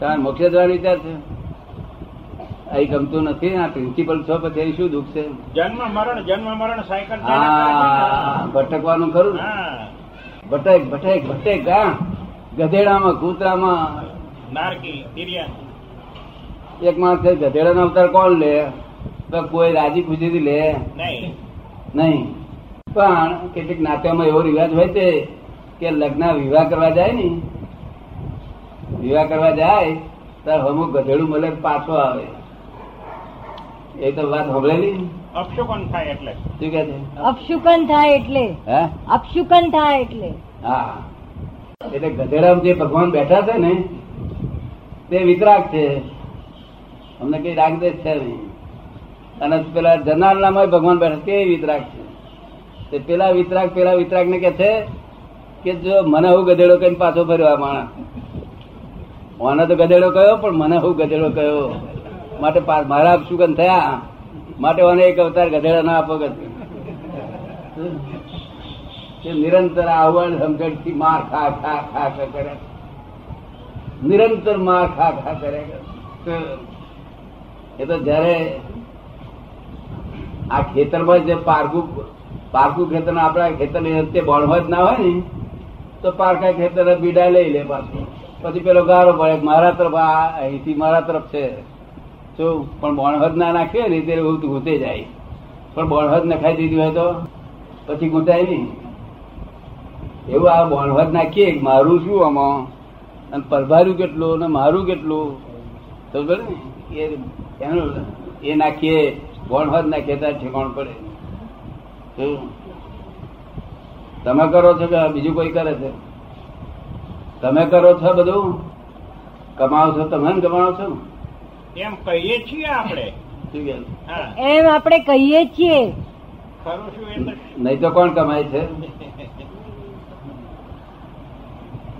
તમારે મોક્ષ જવાનો વિચાર છે? અહીં ગમતું નથી આ પ્રિન્સિપલ છો પછી અહીં શું દુઃખ છે? જન્મ મરણ જન્મ મરણ સાયકલ હા ભટકવાનું ખરું ભટક ભટક ભટક હા. ગધેડામાં કૂતરામાં. એક માણસ ગધેડા નો અવતાર કોણ લે? તો કોઈ રાજી ખુશીથી લે? નહીં. નહીં. પણ કેટલીક નાત્યમાં એવો રિવાજ હોય છે કે લગ્ન વિવાહ કરવા જાય ને વિવાહ કરવા જાય ત્યારે અમુક ગધેડું મળે પાછો આવે. એ તો વાત સાંભળેલી અપશુકન થાય એટલે. શું કે છે? અપશુકન થાય એટલે. હે? અપશુકન થાય એટલે. હા. એટલે ગધેડામાં જે ભગવાન બેઠા છે ને તે વિતરાગ છે. અમને કઈ રાગદેશ છે નહીં. અને પેલા જનારનામાં ભગવાન બેઠા તે વિતરાગ છે. તે પેલા વિતરાગ પેલા વિતરાગ ને કે છે કે જો મને હું ગધેડો કઈ પાછો ફર્યો આ માણસ. મને તો ગધેડો કયો, પણ મને હું ગધેડો કયો? માટે મારા અપશુકન થયા? માટે મને એક અવતાર ગધેડા ના આપો નિરંતર આવડ સમજણથી માર ખા ખા ખા કરે. નિરંતર માર ખા ખા કરે. એ તો જયારે આ ખેતરમાં જે પારકું પારકું ખેતર આપણા ખેતર તે બળવા જ ના હોય ને, તો પારકા ખેતર બીડા લઈ લે પાછું. પછી પેલો ગારો પડે મારા તરફ આ અહીંથી મારા તરફ છે. જો, પણ બોણહદ ના નાખીએ ને એવું ઘૂંટે જાય. પણ બોણહદ નખાઈ દીધી હોય તો પછી ઘૂંટાય નહીં એવું આ બોણહદ નાખીએ મારું શું આમાં? અને પરભાર્યું કેટલું અને મારું કેટલું? તો ને? એ એનું, એ નાખીએ, બોણહદ નાખીએ ત્યારે ઠેકાણ પડે. તમે કરો છો કે બીજું કોઈ કરે છે? તમે કરો છો બધું? કમાવો છો તમે કમાવો છો? એમ કહીએ છીએ આપણે. શું કે હા. એમ આપણે કહીએ છીએ. નહીં તો કોણ કમાય છે?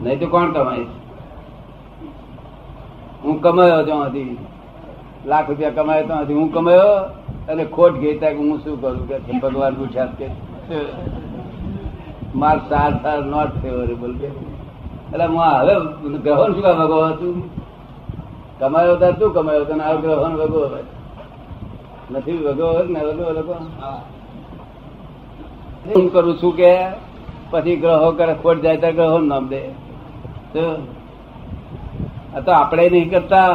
નહીં તો કોણ કમાય છે? હું કમાયો છું હતી લાખ રૂપિયા કમાયો તો હજી હું કમાયો અને ખોટ ગઈ ત્યાં કે હું શું કરું? કે ભગવાન પૂછ્યા કે માર સાર સાર નોટ ફેવરેબલ કે એટલે હવે ગ્રહણ શું કામ ભગવાન હતું? કમાયો હતા તું કમાયો હતો આ ગ્રહણ ભગવો નથી ભગવો ને ભગવો લોકો હું. કરું છું કે પછી ગ્રહો કરે ખોટ જાય તો ગ્રહો નામ દે. તો આ તો આપણે નહીં કરતા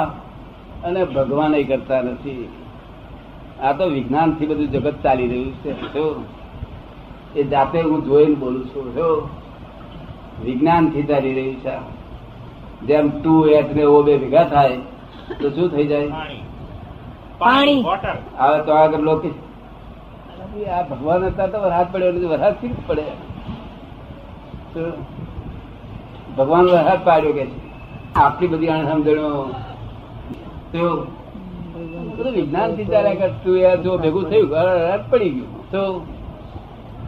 અને ભગવાન કરતા નથી. આ તો વિજ્ઞાનથી બધું જગત ચાલી રહ્યું છે? એ જાતે હું જોઈને બોલું છું જો વિજ્ઞાનથી ચાલી રહ્યું છે. જેમ ટુ એચ ને ઓ બે ભેગા થાય તો શું થઈ જાય? પાણી. પાણી. આવે તો આગળ લોકો આ ભગવાન હતા તો વરસાદ પડ્યો નથી વરસાદથી જ પડે ભગવાન વરસાદ પાડ્યો કે આટલી બધી અણસમજણો. તો બધું વિજ્ઞાનથી ચાલ્યા કરતું યાર જો ભેગું થયું વરસાદ પડી ગયું. તો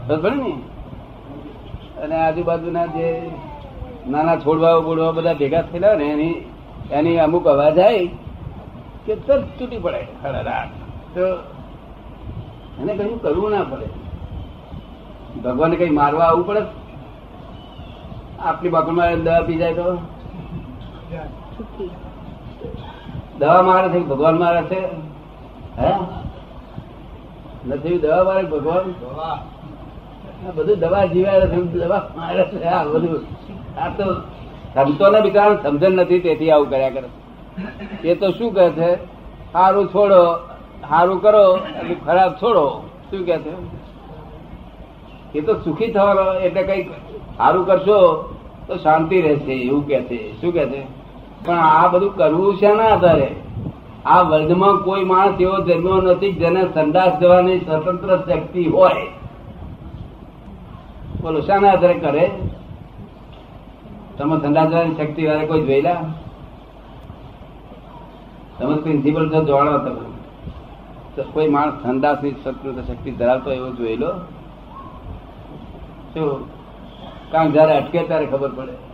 બરાબર ને અને આજુબાજુના જે નાના છોડવાઓ બોડવા બધા ભેગા થયેલા ને એની એની અમુક અવાજ આવી કે તરત તૂટી પડે. તો એને કશું કરવું ના પડે. ભગવાનને કઈ મારવા આવવું પડે? આપણી માં દવા પી જાય તો? દવા મારે છે ભગવાન મારે છે? હે? નથી, દવા મારે ભગવાન? બધું દવા જીવાડે દવા બધું. આ તો સમજણ નથી, તેથી આવું કર્યા કરે એ તો શું કહે છે? સારું છોડો સારું કરો ખરાબ છોડો. શું કે છે? એ તો સુખી થવાનો, એટલે કઈ સારું કરશો તો શાંતિ રહેશે, એવું કે છે. શું કે છે? પણ આ બધું કરવું છે ના આધારે? આ વર્લ્ડમાં કોઈ માણસ એવો જન્મ્યો નથી જેને સંદાસ જવાની સ્વતંત્ર શક્તિ હોય. બોલો, શાના આધારે કરે? તમે ધંધા જવાની શક્તિ વાળા કોઈ જોયેલા? તમે પ્રિન્સિપલ તો જોડો તમે. તો કોઈ માણસ સંદાસની સ્વતંત્ર શક્તિ ધરાવતો એવો જોયેલો? શું? કામ જયારે અટકે ત્યારે ખબર પડે?